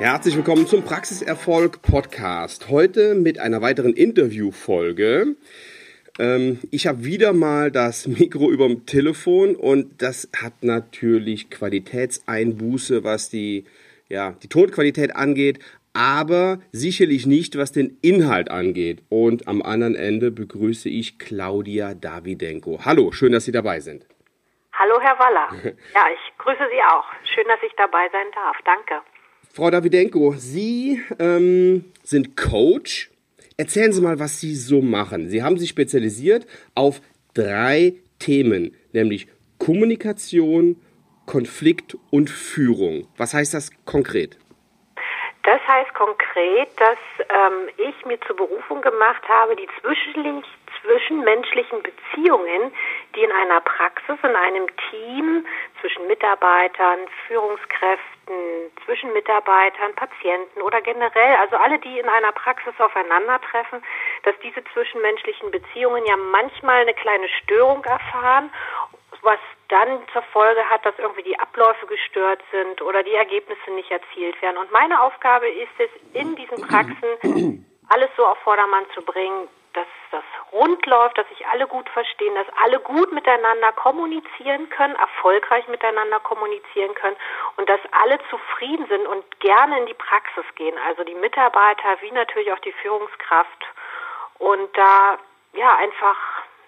Herzlich willkommen zum Praxiserfolg Podcast. Heute mit einer weiteren Interviewfolge. Ähm, ich habe wieder mal das Mikro über dem Telefon und das hat natürlich Qualitätseinbuße, was die, ja, die Tonqualität angeht, aber sicherlich nicht, was den Inhalt angeht. Und am anderen Ende begrüße ich Claudia Davidenko. Hallo, schön, dass Sie dabei sind. Hallo, Herr Waller. Ja, ich grüße Sie auch. Schön, dass ich dabei sein darf. Danke. Frau Davidenko, Sie ähm, sind Coach. Erzählen Sie mal, was Sie so machen. Sie haben sich spezialisiert auf drei Themen, nämlich Kommunikation, Konflikt und Führung. Was heißt das konkret? Das heißt konkret, dass ähm, ich mir zur Berufung gemacht habe, die zwischenmenschlichen Beziehungen, die in einer Praxis, in einem Team zwischen Mitarbeitern, Führungskräften, zwischen Mitarbeitern, Patienten oder generell, also alle, die in einer Praxis aufeinandertreffen, dass diese zwischenmenschlichen Beziehungen ja manchmal eine kleine Störung erfahren was dann zur Folge hat, dass irgendwie die Abläufe gestört sind oder die Ergebnisse nicht erzielt werden. Und meine Aufgabe ist es, in diesen Praxen alles so auf Vordermann zu bringen, dass das rund läuft, dass sich alle gut verstehen, dass alle gut miteinander kommunizieren können, erfolgreich miteinander kommunizieren können und dass alle zufrieden sind und gerne in die Praxis gehen, also die Mitarbeiter wie natürlich auch die Führungskraft und da ja einfach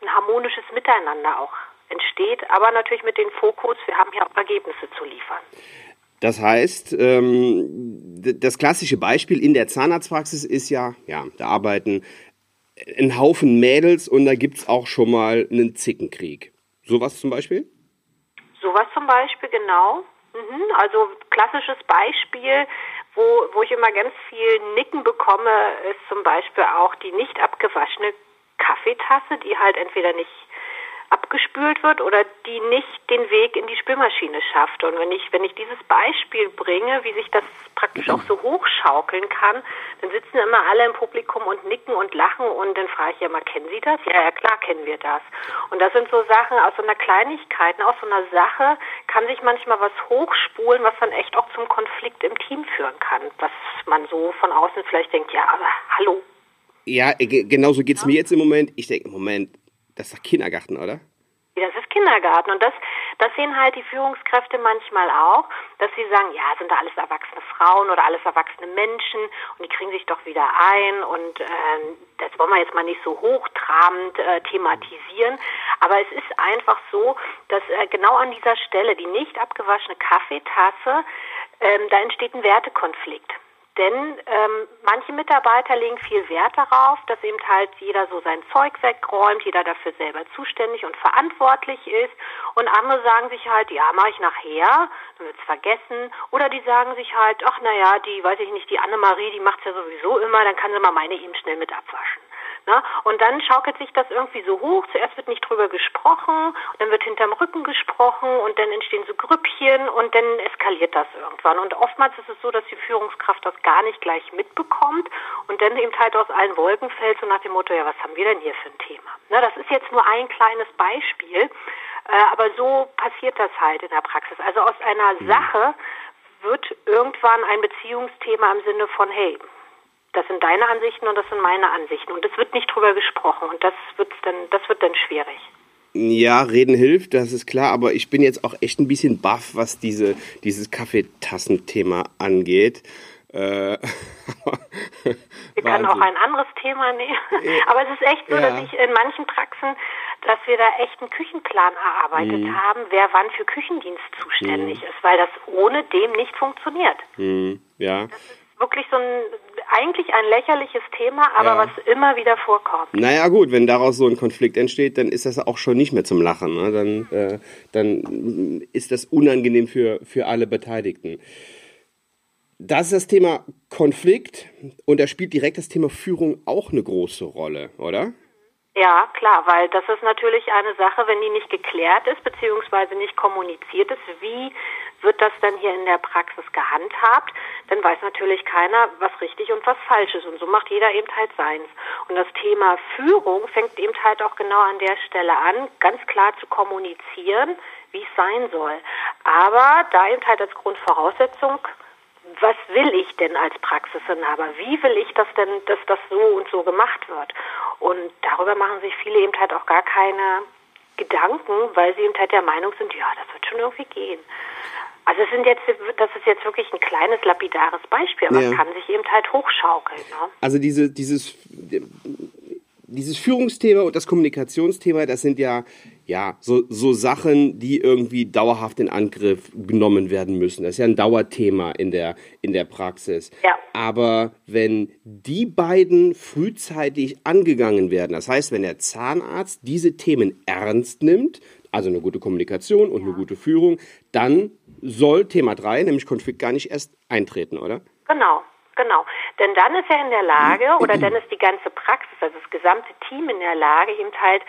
ein harmonisches Miteinander auch entsteht, aber natürlich mit dem Fokus, wir haben hier auch Ergebnisse zu liefern. Das heißt, ähm, das klassische Beispiel in der Zahnarztpraxis ist ja, ja, da arbeiten ein Haufen Mädels und da gibt es auch schon mal einen Zickenkrieg. Sowas zum Beispiel? Sowas zum Beispiel, genau. Mhm. Also klassisches Beispiel, wo, wo ich immer ganz viel Nicken bekomme, ist zum Beispiel auch die nicht abgewaschene Kaffeetasse, die halt entweder nicht abgespült wird oder die nicht den Weg in die Spülmaschine schafft. Und wenn ich, wenn ich dieses Beispiel bringe, wie sich das praktisch auch so hochschaukeln kann, dann sitzen immer alle im Publikum und nicken und lachen und dann frage ich ja mal, kennen Sie das? Ja, ja, klar kennen wir das. Und das sind so Sachen aus so einer Kleinigkeit, aus so einer Sache kann sich manchmal was hochspulen, was dann echt auch zum Konflikt im Team führen kann. Was man so von außen vielleicht denkt, ja, aber hallo. Ja, genauso geht es ja. mir jetzt im Moment. Ich denke, Moment, das ist doch Kindergarten, oder? Das ist Kindergarten. Und das, das sehen halt die Führungskräfte manchmal auch, dass sie sagen, ja, sind da alles erwachsene Frauen oder alles erwachsene Menschen und die kriegen sich doch wieder ein und äh, das wollen wir jetzt mal nicht so hochtrabend äh, thematisieren. Aber es ist einfach so, dass äh, genau an dieser Stelle die nicht abgewaschene Kaffeetasse, ähm, da entsteht ein Wertekonflikt. Denn ähm, manche Mitarbeiter legen viel Wert darauf, dass eben halt jeder so sein Zeug wegräumt, jeder dafür selber zuständig und verantwortlich ist. Und andere sagen sich halt, ja, mache ich nachher, dann wird's vergessen. Oder die sagen sich halt, ach naja, die, weiß ich nicht, die Annemarie, die macht's ja sowieso immer, dann kann sie mal meine eben schnell mit abwaschen. Ne? Und dann schaukelt sich das irgendwie so hoch. Zuerst wird nicht drüber gesprochen, dann wird hinterm Rücken gesprochen und dann entstehen so Grüppchen und dann eskaliert das irgendwann. Und oftmals ist es so, dass die Führungskraft das gar nicht gleich mitbekommt und dann eben halt aus allen Wolken fällt, so nach dem Motto, ja, was haben wir denn hier für ein Thema? Ne? Das ist jetzt nur ein kleines Beispiel, äh, aber so passiert das halt in der Praxis. Also aus einer mhm. Sache wird irgendwann ein Beziehungsthema im Sinne von, hey, das sind deine Ansichten und das sind meine Ansichten. Und es wird nicht drüber gesprochen und das wird dann, das wird dann schwierig. Ja, reden hilft, das ist klar, aber ich bin jetzt auch echt ein bisschen baff, was diese, dieses Kaffeetassenthema angeht. Äh, wir können auch ein anderes Thema nehmen. Aber es ist echt so, ja. dass ich in manchen Praxen, dass wir da echt einen Küchenplan erarbeitet mhm. haben, wer wann für Küchendienst zuständig mhm. ist, weil das ohne dem nicht funktioniert. Mhm. Ja. Das ist wirklich so ein eigentlich ein lächerliches Thema, aber ja. was immer wieder vorkommt. Naja gut, wenn daraus so ein Konflikt entsteht, dann ist das auch schon nicht mehr zum Lachen. Ne? Dann, äh, dann ist das unangenehm für, für alle Beteiligten. Das ist das Thema Konflikt und da spielt direkt das Thema Führung auch eine große Rolle, oder? Ja, klar, weil das ist natürlich eine Sache, wenn die nicht geklärt ist, beziehungsweise nicht kommuniziert ist, wie wird das dann hier in der Praxis gehandhabt, dann weiß natürlich keiner, was richtig und was falsch ist. Und so macht jeder eben halt seins. Und das Thema Führung fängt eben halt auch genau an der Stelle an, ganz klar zu kommunizieren, wie es sein soll. Aber da eben halt als Grundvoraussetzung was will ich denn als Praxisinhaber? Wie will ich das denn, dass das so und so gemacht wird? Und darüber machen sich viele eben halt auch gar keine Gedanken, weil sie eben halt der Meinung sind, ja, das wird schon irgendwie gehen. Also es sind jetzt, das ist jetzt wirklich ein kleines lapidares Beispiel, aber ja. es kann sich eben halt hochschaukeln. Ne? Also diese, dieses, dieses Führungsthema und das Kommunikationsthema, das sind ja ja, so, so Sachen, die irgendwie dauerhaft in Angriff genommen werden müssen. Das ist ja ein Dauerthema in der, in der Praxis. Ja. Aber wenn die beiden frühzeitig angegangen werden, das heißt, wenn der Zahnarzt diese Themen ernst nimmt, also eine gute Kommunikation und ja. eine gute Führung, dann soll Thema 3, nämlich Konflikt, gar nicht erst eintreten, oder? Genau. Genau, denn dann ist er in der Lage oder dann ist die ganze Praxis, also das gesamte Team in der Lage, eben halt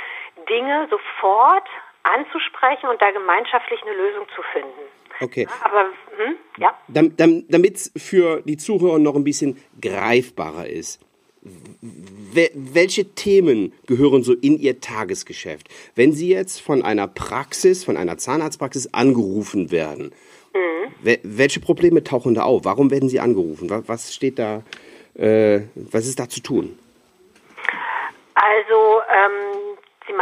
Dinge sofort anzusprechen und da gemeinschaftlich eine Lösung zu finden. Okay. Aber, hm, ja. Damit es für die Zuhörer noch ein bisschen greifbarer ist. Welche Themen gehören so in Ihr Tagesgeschäft? Wenn Sie jetzt von einer Praxis, von einer Zahnarztpraxis angerufen werden, mhm. welche Probleme tauchen da auf? Warum werden Sie angerufen? Was steht da, äh, was ist da zu tun? Also, ähm,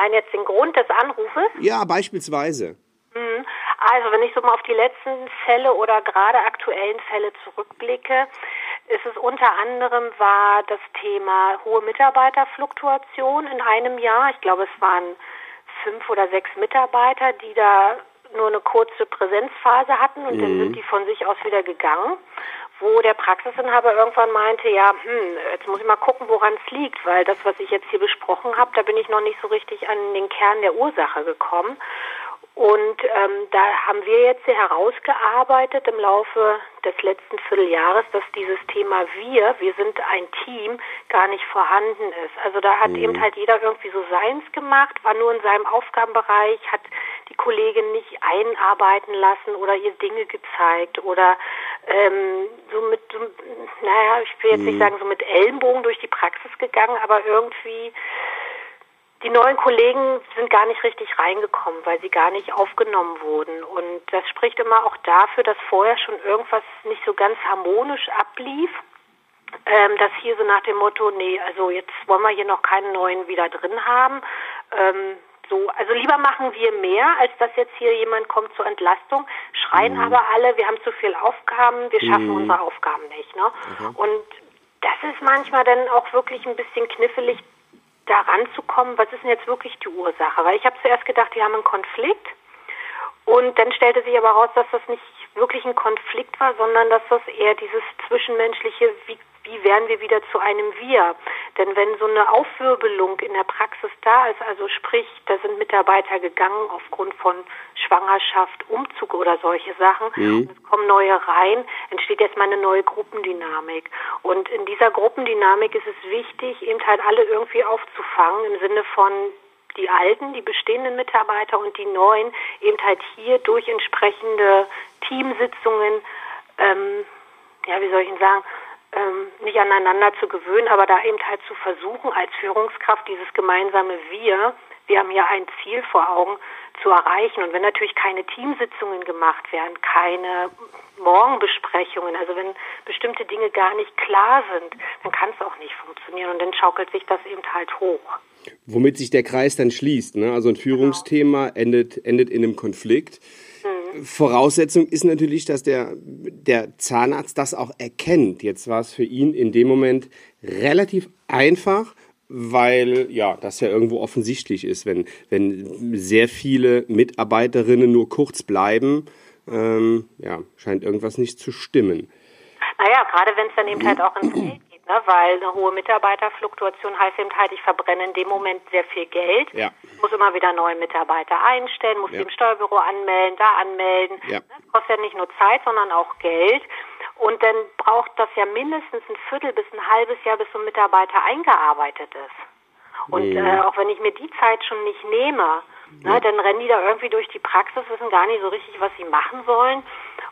meinen jetzt den Grund des Anrufes? Ja, beispielsweise. Mhm. Also, wenn ich so mal auf die letzten Fälle oder gerade aktuellen Fälle zurückblicke, ist es unter anderem war das Thema hohe Mitarbeiterfluktuation in einem Jahr. Ich glaube, es waren fünf oder sechs Mitarbeiter, die da nur eine kurze Präsenzphase hatten und mhm. dann sind die von sich aus wieder gegangen wo der Praxisinhaber irgendwann meinte, ja, hm, jetzt muss ich mal gucken, woran es liegt, weil das, was ich jetzt hier besprochen habe, da bin ich noch nicht so richtig an den Kern der Ursache gekommen. Und ähm, da haben wir jetzt herausgearbeitet im Laufe des letzten Vierteljahres, dass dieses Thema wir, wir sind ein Team, gar nicht vorhanden ist. Also da hat mhm. eben halt jeder irgendwie so seins gemacht, war nur in seinem Aufgabenbereich, hat die Kollegin nicht einarbeiten lassen oder ihr Dinge gezeigt oder ähm, so mit, so, naja, ich will jetzt nicht mhm. sagen so mit Ellenbogen durch die Praxis gegangen, aber irgendwie die neuen Kollegen sind gar nicht richtig reingekommen, weil sie gar nicht aufgenommen wurden. Und das spricht immer auch dafür, dass vorher schon irgendwas nicht so ganz harmonisch ablief. Ähm, dass hier so nach dem Motto, nee, also jetzt wollen wir hier noch keinen neuen wieder drin haben. Ähm, so, also lieber machen wir mehr, als dass jetzt hier jemand kommt zur Entlastung, schreien mhm. aber alle, wir haben zu viel Aufgaben, wir schaffen mhm. unsere Aufgaben nicht. Ne? Mhm. Und das ist manchmal dann auch wirklich ein bisschen knifflig, da ranzukommen, was ist denn jetzt wirklich die Ursache? Weil ich habe zuerst gedacht, die haben einen Konflikt und dann stellte sich aber raus, dass das nicht wirklich ein Konflikt war, sondern dass das eher dieses zwischenmenschliche, wie wie werden wir wieder zu einem Wir? Denn wenn so eine Aufwirbelung in der Praxis da ist, also sprich, da sind Mitarbeiter gegangen aufgrund von Schwangerschaft, Umzug oder solche Sachen, mhm. und es kommen neue rein, entsteht jetzt mal eine neue Gruppendynamik. Und in dieser Gruppendynamik ist es wichtig, eben halt alle irgendwie aufzufangen im Sinne von die alten, die bestehenden Mitarbeiter und die neuen eben halt hier durch entsprechende Teamsitzungen, ähm, ja, wie soll ich Ihnen sagen, ähm, nicht aneinander zu gewöhnen, aber da eben halt zu versuchen, als Führungskraft dieses gemeinsame Wir, wir haben ja ein Ziel vor Augen, zu erreichen. Und wenn natürlich keine Teamsitzungen gemacht werden, keine Morgenbesprechungen, also wenn bestimmte Dinge gar nicht klar sind, dann kann es auch nicht funktionieren und dann schaukelt sich das eben halt hoch. Womit sich der Kreis dann schließt. Ne? Also ein Führungsthema genau. endet, endet in einem Konflikt. Voraussetzung ist natürlich, dass der, der Zahnarzt das auch erkennt. Jetzt war es für ihn in dem Moment relativ einfach, weil ja, das ja irgendwo offensichtlich ist, wenn, wenn sehr viele Mitarbeiterinnen nur kurz bleiben, ähm, ja, scheint irgendwas nicht zu stimmen. Naja, gerade wenn es dann eben halt auch ins Geld Ne? Weil eine hohe Mitarbeiterfluktuation heißt eben halt, ich verbrenne in dem Moment sehr viel Geld, ja. muss immer wieder neue Mitarbeiter einstellen, muss ja. im Steuerbüro anmelden, da anmelden. Ja. Das kostet ja nicht nur Zeit, sondern auch Geld. Und dann braucht das ja mindestens ein Viertel bis ein halbes Jahr, bis so ein Mitarbeiter eingearbeitet ist. Und mhm. äh, auch wenn ich mir die Zeit schon nicht nehme, ne, dann rennen die da irgendwie durch die Praxis, wissen gar nicht so richtig, was sie machen sollen.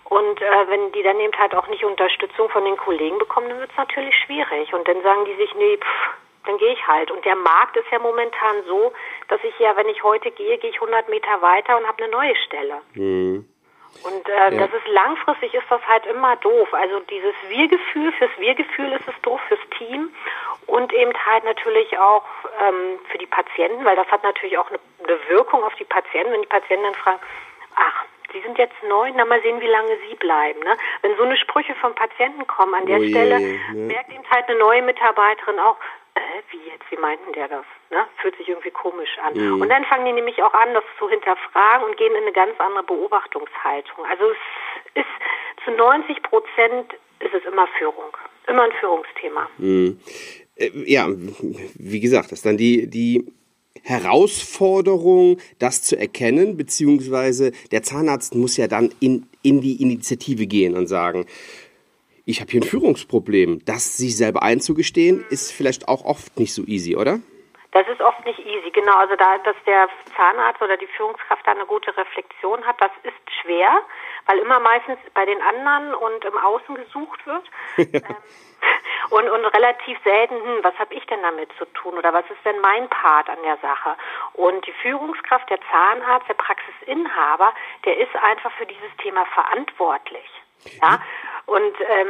Und äh, wenn die dann eben halt auch nicht Unterstützung von den Kollegen bekommen, dann wird es natürlich schwierig. Und dann sagen die sich, nee, pff, dann gehe ich halt. Und der Markt ist ja momentan so, dass ich ja, wenn ich heute gehe, gehe ich 100 Meter weiter und habe eine neue Stelle. Mhm. Und äh, ja. das ist langfristig ist das halt immer doof. Also dieses Wir-Gefühl, fürs Wir-Gefühl ist es doof, fürs Team und eben halt natürlich auch ähm, für die Patienten, weil das hat natürlich auch eine, eine Wirkung auf die Patienten, wenn die Patienten dann fragen, Sie sind jetzt neu, na mal sehen, wie lange Sie bleiben. Ne? Wenn so eine Sprüche vom Patienten kommen, an der oh Stelle je, ne? merkt eben halt eine neue Mitarbeiterin auch, äh, wie jetzt, wie meinten der das? Ne? Fühlt sich irgendwie komisch an. Mhm. Und dann fangen die nämlich auch an, das zu hinterfragen und gehen in eine ganz andere Beobachtungshaltung. Also es ist zu 90 Prozent ist es immer Führung, immer ein Führungsthema. Mhm. Äh, ja, wie gesagt, das ist dann die, die Herausforderung, das zu erkennen, beziehungsweise der Zahnarzt muss ja dann in, in die Initiative gehen und sagen, ich habe hier ein Führungsproblem. Das sich selber einzugestehen, ist vielleicht auch oft nicht so easy, oder? Das ist oft nicht easy, genau. Also da, dass der Zahnarzt oder die Führungskraft da eine gute Reflexion hat, das ist schwer, weil immer meistens bei den anderen und im Außen gesucht wird. Ja. Ähm, und, und relativ selten, hm, was habe ich denn damit zu tun oder was ist denn mein Part an der Sache? Und die Führungskraft, der Zahnarzt, der Praxisinhaber, der ist einfach für dieses Thema verantwortlich. Ja, und ähm,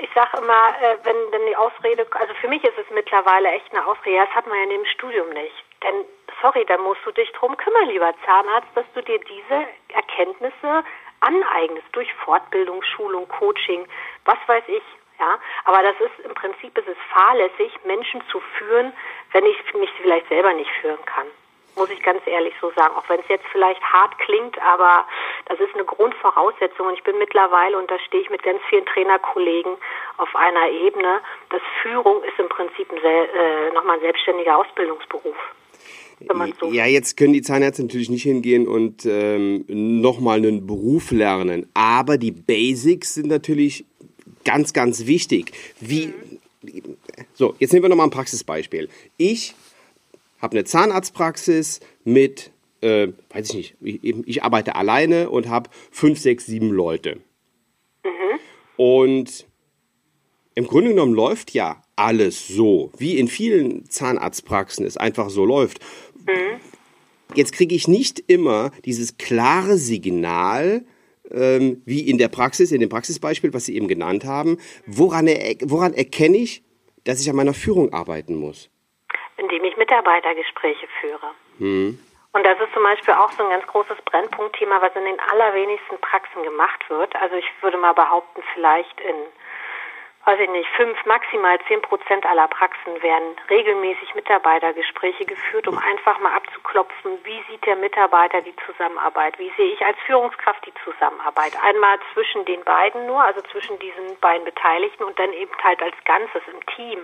ich sage immer, äh, wenn denn die Ausrede, also für mich ist es mittlerweile echt eine Ausrede, das hat man ja in dem Studium nicht. Denn, sorry, da musst du dich drum kümmern, lieber Zahnarzt, dass du dir diese Erkenntnisse aneignest durch Fortbildung, Schulung, Coaching, was weiß ich. Ja, aber das ist im Prinzip ist es fahrlässig, Menschen zu führen, wenn ich mich vielleicht selber nicht führen kann muss ich ganz ehrlich so sagen. Auch wenn es jetzt vielleicht hart klingt, aber das ist eine Grundvoraussetzung. Und ich bin mittlerweile, und da stehe ich mit ganz vielen Trainerkollegen auf einer Ebene, dass Führung ist im Prinzip ein, äh, nochmal ein selbstständiger Ausbildungsberuf. So ja, jetzt können die Zahnärzte natürlich nicht hingehen und ähm, nochmal einen Beruf lernen. Aber die Basics sind natürlich ganz, ganz wichtig. Wie, mhm. so, jetzt nehmen wir nochmal ein Praxisbeispiel. Ich habe eine Zahnarztpraxis mit, äh, weiß ich nicht, ich, ich, arbeite alleine und habe fünf, sechs, sieben Leute. Mhm. Und im Grunde genommen läuft ja alles so, wie in vielen Zahnarztpraxen es einfach so läuft. Mhm. Jetzt kriege ich nicht immer dieses klare Signal, ähm, wie in der Praxis, in dem Praxisbeispiel, was Sie eben genannt haben. Woran, er, woran erkenne ich, dass ich an meiner Führung arbeiten muss? indem ich Mitarbeitergespräche führe. Mhm. Und das ist zum Beispiel auch so ein ganz großes Brennpunktthema, was in den allerwenigsten Praxen gemacht wird. Also ich würde mal behaupten, vielleicht in weiß ich nicht, fünf, maximal zehn Prozent aller Praxen werden regelmäßig Mitarbeitergespräche geführt, um einfach mal abzuklopfen, wie sieht der Mitarbeiter die Zusammenarbeit, wie sehe ich als Führungskraft die Zusammenarbeit. Einmal zwischen den beiden nur, also zwischen diesen beiden Beteiligten und dann eben halt als Ganzes im Team.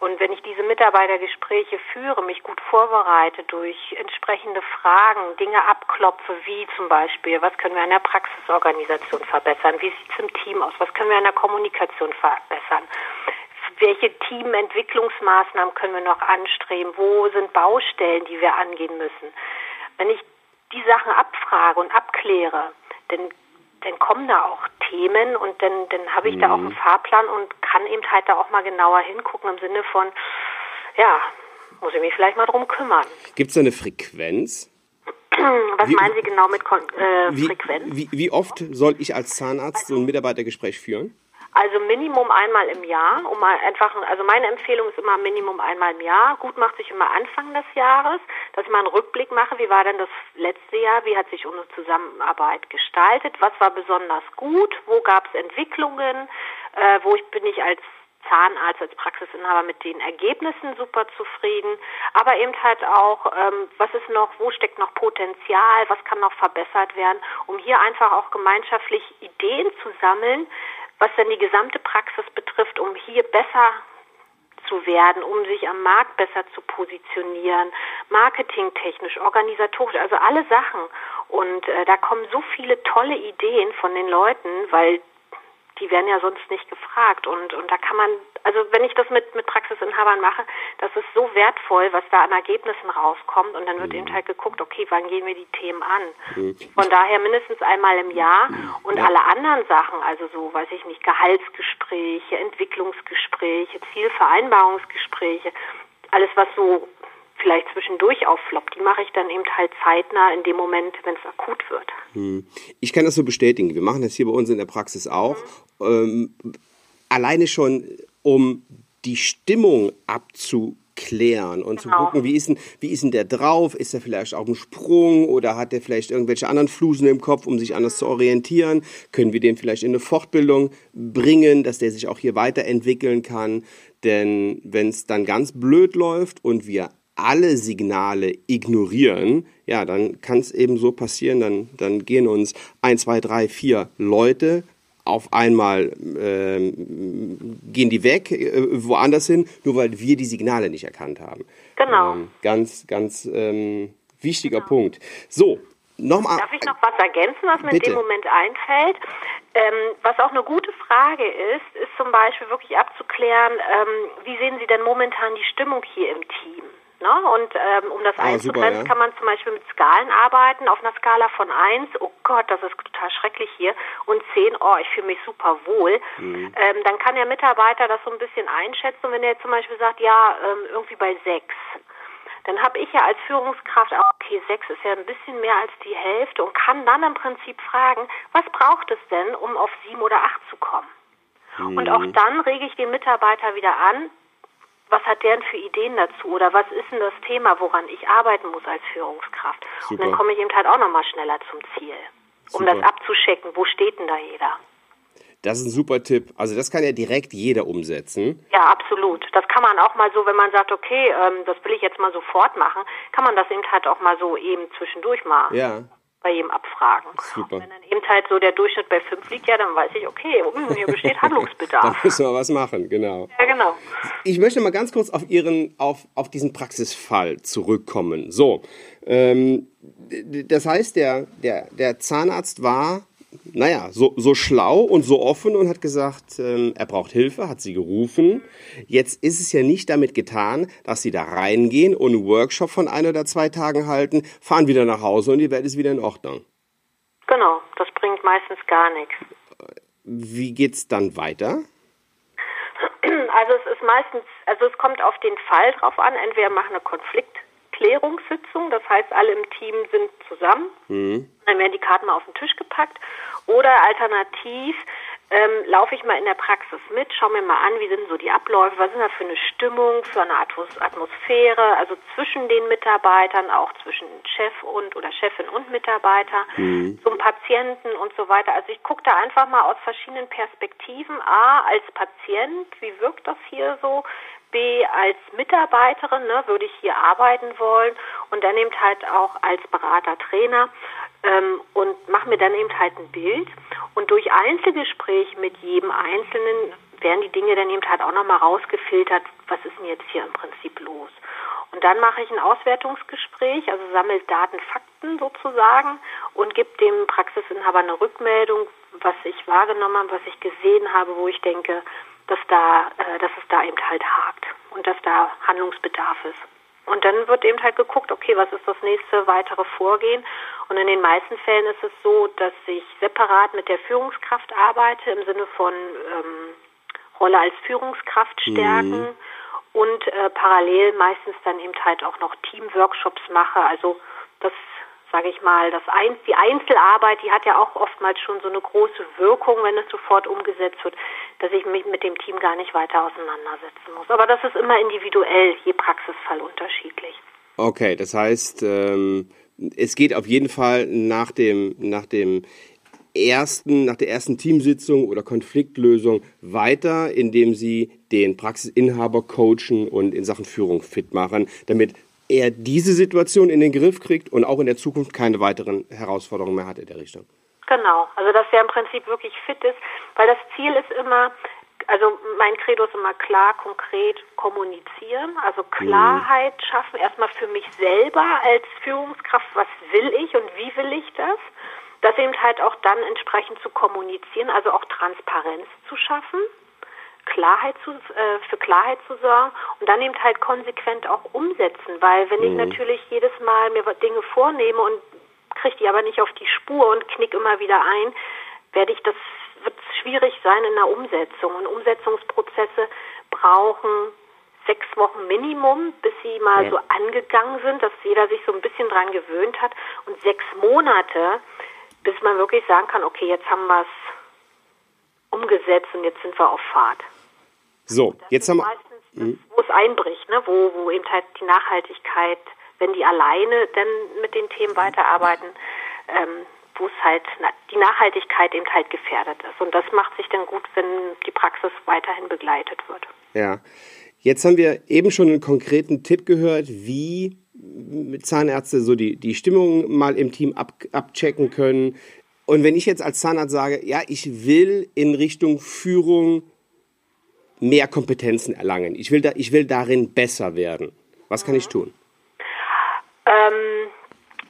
Und wenn ich diese Mitarbeitergespräche führe, mich gut vorbereite durch entsprechende Fragen, Dinge abklopfe, wie zum Beispiel, was können wir an der Praxisorganisation verbessern, wie sieht es im Team aus, was können wir an der Kommunikation verbessern, verbessern? Welche Teamentwicklungsmaßnahmen können wir noch anstreben? Wo sind Baustellen, die wir angehen müssen? Wenn ich die Sachen abfrage und abkläre, dann, dann kommen da auch Themen und dann, dann habe ich mhm. da auch einen mhm. Fahrplan und kann eben halt da auch mal genauer hingucken im Sinne von, ja, muss ich mich vielleicht mal drum kümmern. Gibt es eine Frequenz? Was wie, meinen Sie genau mit äh, Frequenz? Wie, wie, oft soll ich als Zahnarzt so ein Mitarbeitergespräch führen? Also Minimum einmal im Jahr, um mal einfach, also meine Empfehlung ist immer Minimum einmal im Jahr. Gut macht sich immer Anfang des Jahres, dass ich mal einen Rückblick mache, wie war denn das letzte Jahr, wie hat sich unsere Zusammenarbeit gestaltet, was war besonders gut, wo gab es Entwicklungen, äh, wo ich bin ich als Zahnarzt, als Praxisinhaber mit den Ergebnissen super zufrieden, aber eben halt auch, ähm, was ist noch, wo steckt noch Potenzial, was kann noch verbessert werden, um hier einfach auch gemeinschaftlich Ideen zu sammeln, was denn die gesamte Praxis betrifft, um hier besser zu werden, um sich am Markt besser zu positionieren, marketingtechnisch, organisatorisch, also alle Sachen. Und äh, da kommen so viele tolle Ideen von den Leuten, weil die werden ja sonst nicht gefragt. Und, und da kann man, also wenn ich das mit, mit Praxisinhabern mache, das ist so wertvoll, was da an Ergebnissen rauskommt. Und dann wird mhm. eben halt geguckt, okay, wann gehen wir die Themen an? Mhm. Von daher mindestens einmal im Jahr. Und ja. alle anderen Sachen, also so, weiß ich nicht, Gehaltsgespräche, Entwicklungsgespräche, Zielvereinbarungsgespräche, alles was so vielleicht zwischendurch auffloppt, die mache ich dann eben halt zeitnah in dem Moment, wenn es akut wird. Hm. Ich kann das so bestätigen. Wir machen das hier bei uns in der Praxis auch. Mhm. Ähm, alleine schon, um die Stimmung abzu klären und genau. zu gucken, wie ist, denn, wie ist denn der drauf? Ist er vielleicht auf dem Sprung oder hat er vielleicht irgendwelche anderen Flusen im Kopf, um sich anders zu orientieren? Können wir den vielleicht in eine Fortbildung bringen, dass der sich auch hier weiterentwickeln kann? Denn wenn es dann ganz blöd läuft und wir alle Signale ignorieren, ja, dann kann es eben so passieren, dann, dann gehen uns ein, zwei, drei, vier Leute auf einmal ähm, gehen die weg, äh, woanders hin, nur weil wir die Signale nicht erkannt haben. Genau. Ähm, ganz, ganz ähm, wichtiger genau. Punkt. So, nochmal. Darf ich noch was ergänzen, was mir bitte. in dem Moment einfällt? Ähm, was auch eine gute Frage ist, ist zum Beispiel wirklich abzuklären, ähm, wie sehen Sie denn momentan die Stimmung hier im Team? Ne? Und ähm, um das ah, einzugrenzen, ja. kann man zum Beispiel mit Skalen arbeiten. Auf einer Skala von 1, oh Gott, das ist total schrecklich hier, und 10, oh, ich fühle mich super wohl. Mhm. Ähm, dann kann der Mitarbeiter das so ein bisschen einschätzen. Und wenn er zum Beispiel sagt, ja, ähm, irgendwie bei 6, dann habe ich ja als Führungskraft auch, okay, 6 ist ja ein bisschen mehr als die Hälfte und kann dann im Prinzip fragen, was braucht es denn, um auf 7 oder 8 zu kommen? Mhm. Und auch dann rege ich den Mitarbeiter wieder an, was hat der denn für Ideen dazu oder was ist denn das Thema, woran ich arbeiten muss als Führungskraft? Super. Und dann komme ich eben halt auch nochmal schneller zum Ziel, um Super. das abzuschecken, wo steht denn da jeder? Das ist ein super Tipp. Also das kann ja direkt jeder umsetzen. Ja, absolut. Das kann man auch mal so, wenn man sagt, okay, ähm, das will ich jetzt mal sofort machen, kann man das eben halt auch mal so eben zwischendurch mal ja bei jedem abfragen. Super. wenn dann eben halt so der Durchschnitt bei fünf liegt, ja, dann weiß ich, okay, hm, hier besteht Handlungsbedarf. da müssen wir was machen, genau. Ja, genau. Ich möchte mal ganz kurz auf Ihren, auf, auf diesen Praxisfall zurückkommen. So, ähm, das heißt, der, der, der Zahnarzt war naja, so, so schlau und so offen und hat gesagt, ähm, er braucht Hilfe, hat sie gerufen. Jetzt ist es ja nicht damit getan, dass sie da reingehen und einen Workshop von ein oder zwei Tagen halten, fahren wieder nach Hause und die Welt ist wieder in Ordnung. Genau, das bringt meistens gar nichts. Wie geht's dann weiter? Also es ist meistens, also es kommt auf den Fall drauf an, entweder machen eine Konfliktklärungssitzung, das heißt alle im Team sind zusammen, mhm. dann werden die Karten mal auf den Tisch gepackt oder alternativ ähm, laufe ich mal in der Praxis mit, schaue mir mal an, wie sind so die Abläufe, was ist da für eine Stimmung, für eine Atmosphäre, also zwischen den Mitarbeitern, auch zwischen Chef und oder Chefin und Mitarbeiter, mhm. zum Patienten und so weiter. Also ich gucke da einfach mal aus verschiedenen Perspektiven. A, als Patient, wie wirkt das hier so? B, als Mitarbeiterin, ne, würde ich hier arbeiten wollen und dann eben halt auch als Berater, Trainer ähm, und mache mir dann eben halt ein Bild. Und durch Einzelgespräch mit jedem Einzelnen werden die Dinge dann eben halt auch nochmal rausgefiltert, was ist denn jetzt hier im Prinzip los. Und dann mache ich ein Auswertungsgespräch, also sammle Daten, Fakten sozusagen und gebe dem Praxisinhaber eine Rückmeldung, was ich wahrgenommen habe, was ich gesehen habe, wo ich denke, dass da, äh, dass es da eben halt hakt und dass da Handlungsbedarf ist. Und dann wird eben halt geguckt, okay, was ist das nächste weitere Vorgehen? Und in den meisten Fällen ist es so, dass ich separat mit der Führungskraft arbeite, im Sinne von ähm, Rolle als Führungskraft stärken mhm. und äh, parallel meistens dann eben halt auch noch Teamworkshops mache. Also das sage ich mal, das Ein die Einzelarbeit, die hat ja auch oftmals schon so eine große Wirkung, wenn es sofort umgesetzt wird, dass ich mich mit dem Team gar nicht weiter auseinandersetzen muss. Aber das ist immer individuell, je Praxisfall unterschiedlich. Okay, das heißt, ähm, es geht auf jeden Fall nach dem, nach dem ersten, nach der ersten Teamsitzung oder Konfliktlösung weiter, indem Sie den Praxisinhaber coachen und in Sachen Führung fit machen, damit er diese Situation in den Griff kriegt und auch in der Zukunft keine weiteren Herausforderungen mehr hat in der Richtung. Genau, also dass er im Prinzip wirklich fit ist, weil das Ziel ist immer, also mein Credo ist immer klar, konkret kommunizieren, also Klarheit mhm. schaffen, erstmal für mich selber als Führungskraft, was will ich und wie will ich das? Das eben halt auch dann entsprechend zu kommunizieren, also auch Transparenz zu schaffen. Klarheit zu, äh, für Klarheit zu sorgen und dann eben halt konsequent auch umsetzen, weil wenn mhm. ich natürlich jedes Mal mir Dinge vornehme und kriege die aber nicht auf die Spur und knick immer wieder ein, werde ich das wird schwierig sein in der Umsetzung und Umsetzungsprozesse brauchen sechs Wochen Minimum, bis sie mal ja. so angegangen sind, dass jeder sich so ein bisschen dran gewöhnt hat und sechs Monate, bis man wirklich sagen kann, okay, jetzt haben wir es umgesetzt und jetzt sind wir auf Fahrt. So, jetzt haben wir. Meistens, mhm. wo es einbricht, ne? wo, wo eben halt die Nachhaltigkeit, wenn die alleine dann mit den Themen weiterarbeiten, ähm, wo es halt die Nachhaltigkeit eben halt gefährdet ist. Und das macht sich dann gut, wenn die Praxis weiterhin begleitet wird. Ja. Jetzt haben wir eben schon einen konkreten Tipp gehört, wie Zahnärzte so die, die Stimmung mal im Team ab, abchecken können. Und wenn ich jetzt als Zahnarzt sage, ja, ich will in Richtung Führung mehr Kompetenzen erlangen, ich will, da, ich will darin besser werden, was kann ich tun? Ähm,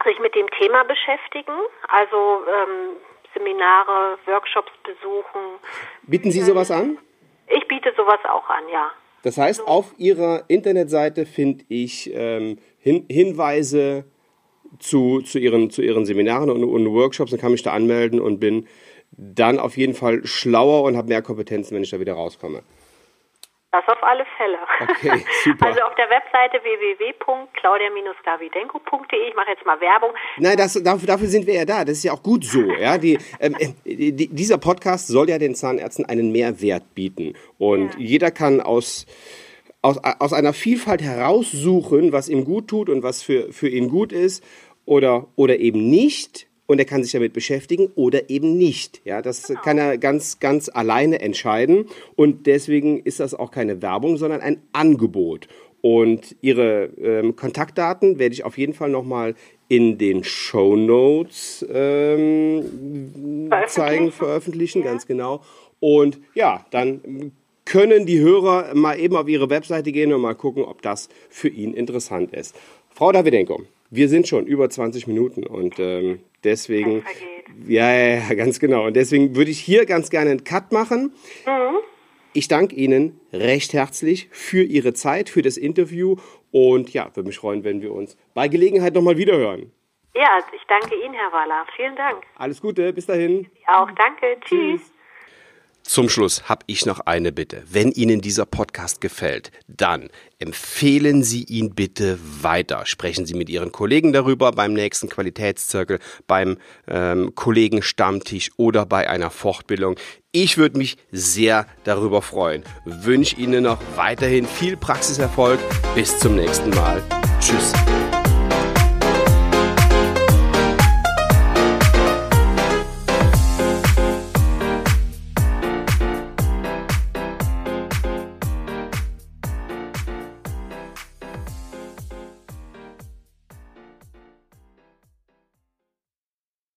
sich mit dem Thema beschäftigen, also ähm, Seminare, Workshops besuchen. Bieten Sie sowas an? Ich biete sowas auch an, ja. Das heißt, also, auf Ihrer Internetseite finde ich ähm, Hin Hinweise zu, zu, ihren, zu Ihren Seminaren und, und Workshops und kann mich da anmelden und bin dann auf jeden Fall schlauer und habe mehr Kompetenzen, wenn ich da wieder rauskomme. Das auf alle Fälle. Okay, super. Also auf der Webseite www.claudia-davidenko.de, ich mache jetzt mal Werbung. Nein, das, dafür sind wir ja da. Das ist ja auch gut so. Ja? Die, ähm, die, dieser Podcast soll ja den Zahnärzten einen Mehrwert bieten. Und ja. jeder kann aus, aus, aus einer Vielfalt heraussuchen, was ihm gut tut und was für, für ihn gut ist oder, oder eben nicht und er kann sich damit beschäftigen oder eben nicht. Ja, das genau. kann er ganz, ganz alleine entscheiden und deswegen ist das auch keine Werbung, sondern ein Angebot. Und Ihre ähm, Kontaktdaten werde ich auf jeden Fall nochmal in den Show Notes ähm, zeigen, veröffentlichen, ja. ganz genau. Und ja, dann können die Hörer mal eben auf ihre Webseite gehen und mal gucken, ob das für ihn interessant ist. Frau Davidenko, wir sind schon über 20 Minuten und ähm, deswegen. Ja, ja, ja, ganz genau. Und deswegen würde ich hier ganz gerne einen Cut machen. Mhm. Ich danke Ihnen recht herzlich für Ihre Zeit, für das Interview und ja, würde mich freuen, wenn wir uns bei Gelegenheit nochmal wiederhören. Ja, ich danke Ihnen, Herr Waller. Vielen Dank. Alles Gute, bis dahin. Auch danke. Tschüss. Tschüss. Zum Schluss habe ich noch eine Bitte. Wenn Ihnen dieser Podcast gefällt, dann empfehlen Sie ihn bitte weiter. Sprechen Sie mit Ihren Kollegen darüber beim nächsten Qualitätszirkel, beim ähm, Kollegenstammtisch oder bei einer Fortbildung. Ich würde mich sehr darüber freuen. Wünsche Ihnen noch weiterhin viel Praxiserfolg. Bis zum nächsten Mal. Tschüss.